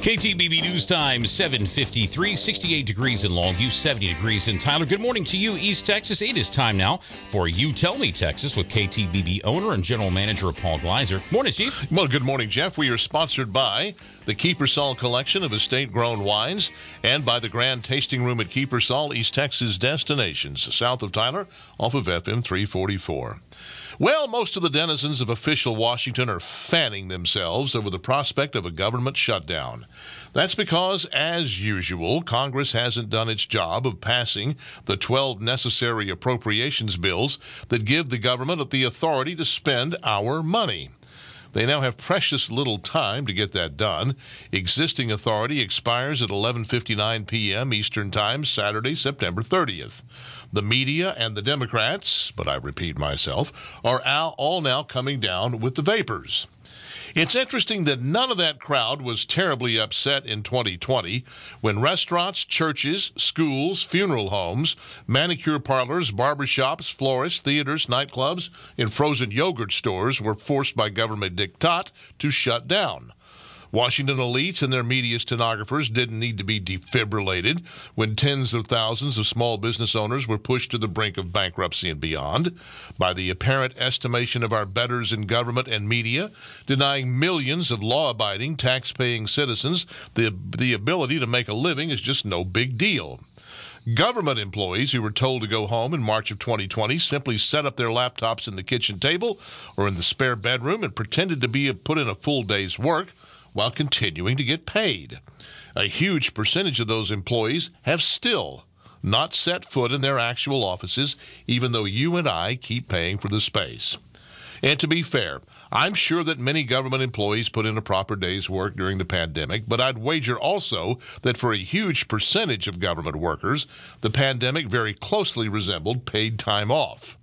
KTBB News Time, 753, 68 degrees in Longview, 70 degrees in Tyler. Good morning to you, East Texas. It is time now for You Tell Me Texas with KTBB owner and general manager Paul Gleiser. Morning, Chief. Well, good morning, Jeff. We are sponsored by the Kiepersol Collection of estate grown wines and by the Grand Tasting Room at Kiepersol, East Texas destinations, south of Tyler, off of FM 344. Well, most of the denizens of official Washington are fanning themselves over the prospect of a government shutdown. That's because, as usual, Congress hasn't done its job of passing the 12 necessary appropriations bills that give the government the authority to spend our money. They now have precious little time to get that done. Existing authority expires at 11:59 p.m. Eastern Time Saturday, September 30th. The media and the Democrats, but I repeat myself, are all now coming down with the vapors. It's interesting that none of that crowd was terribly upset in 2020 when restaurants, churches, schools, funeral homes, manicure parlors, barbershops, florists, theaters, nightclubs, and frozen yogurt stores were forced by government diktat to shut down. Washington elites and their media stenographers didn't need to be defibrillated when tens of thousands of small business owners were pushed to the brink of bankruptcy and beyond by the apparent estimation of our betters in government and media, denying millions of law abiding, tax paying citizens the, the ability to make a living is just no big deal. Government employees who were told to go home in March of 2020 simply set up their laptops in the kitchen table or in the spare bedroom and pretended to be put in a full day's work while continuing to get paid. A huge percentage of those employees have still not set foot in their actual offices, even though you and I keep paying for the space. And to be fair, I'm sure that many government employees put in a proper day's work during the pandemic, but I'd wager also that for a huge percentage of government workers, the pandemic very closely resembled paid time off.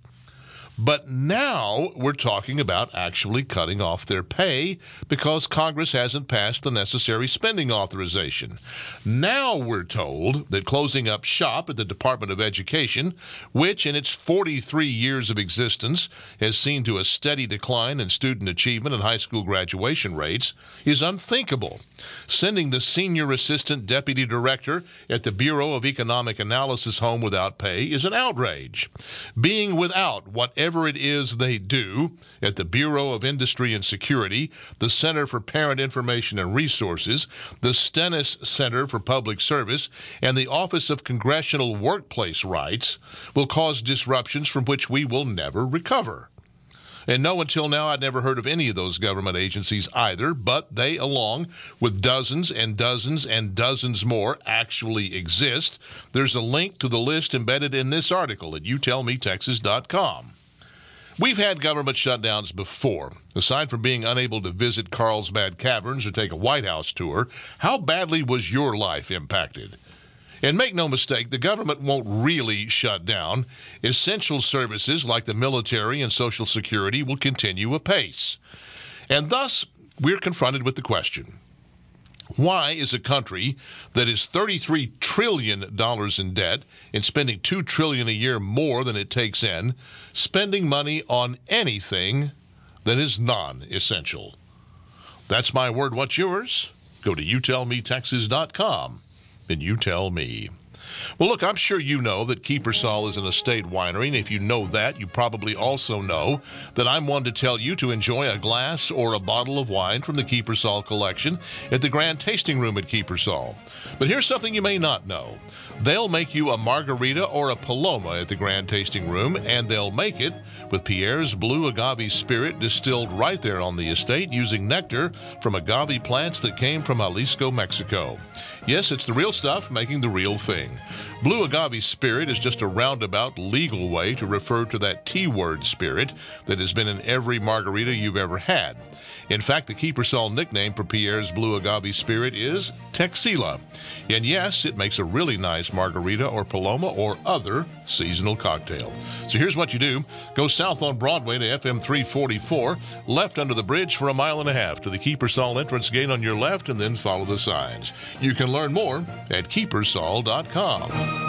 But now we're talking about actually cutting off their pay because Congress hasn't passed the necessary spending authorization. Now we're told that closing up shop at the Department of Education, which in its 43 years of existence has seen to a steady decline in student achievement and high school graduation rates, is unthinkable. Sending the senior assistant deputy director at the Bureau of Economic Analysis home without pay is an outrage. Being without whatever whatever it is they do at the Bureau of Industry and Security, the Center for Parent Information and Resources, the Stennis Center for Public Service, and the Office of Congressional Workplace Rights will cause disruptions from which we will never recover. And no, until now, I'd never heard of any of those government agencies either, but they, along with dozens and dozens and dozens more, actually exist. There's a link to the list embedded in this article at youtellmetexas.com. We've had government shutdowns before. Aside from being unable to visit Carlsbad Caverns or take a White House tour, how badly was your life impacted? And make no mistake, the government won't really shut down. Essential services like the military and Social Security will continue apace. And thus, we're confronted with the question why is a country that is $33 trillion in debt and spending 2 trillion a year more than it takes in spending money on anything that is non-essential? That's my word. What's yours? Go to youtellmetexas.com and you tell me. Well, look, I'm sure you know that Kiepersol is an estate winery, and if you know that, you probably also know that I'm one to tell you to enjoy a glass or a bottle of wine from the Kiepersol collection at the Grand Tasting Room at Kiepersol. But here's something you may not know. They'll make you a margarita or a paloma at the Grand Tasting Room, and they'll make it with Pierre's Blue Agave Spirit distilled right there on the estate using nectar from agave plants that came from Jalisco, Mexico. Yes, it's the real stuff making the real thing. Blue agave spirit is just a roundabout legal way to refer to that T word spirit that has been in every margarita you've ever had. In fact, the Kiepersol nickname for Pierre's Blue Agave Spirit is Texila. And yes, it makes a really nice margarita or paloma or other seasonal cocktail. So here's what you do go south on Broadway to FM 344, left under the bridge for a mile and a half to the Kiepersol entrance gate on your left, and then follow the signs. You can learn more at kiepersol.com.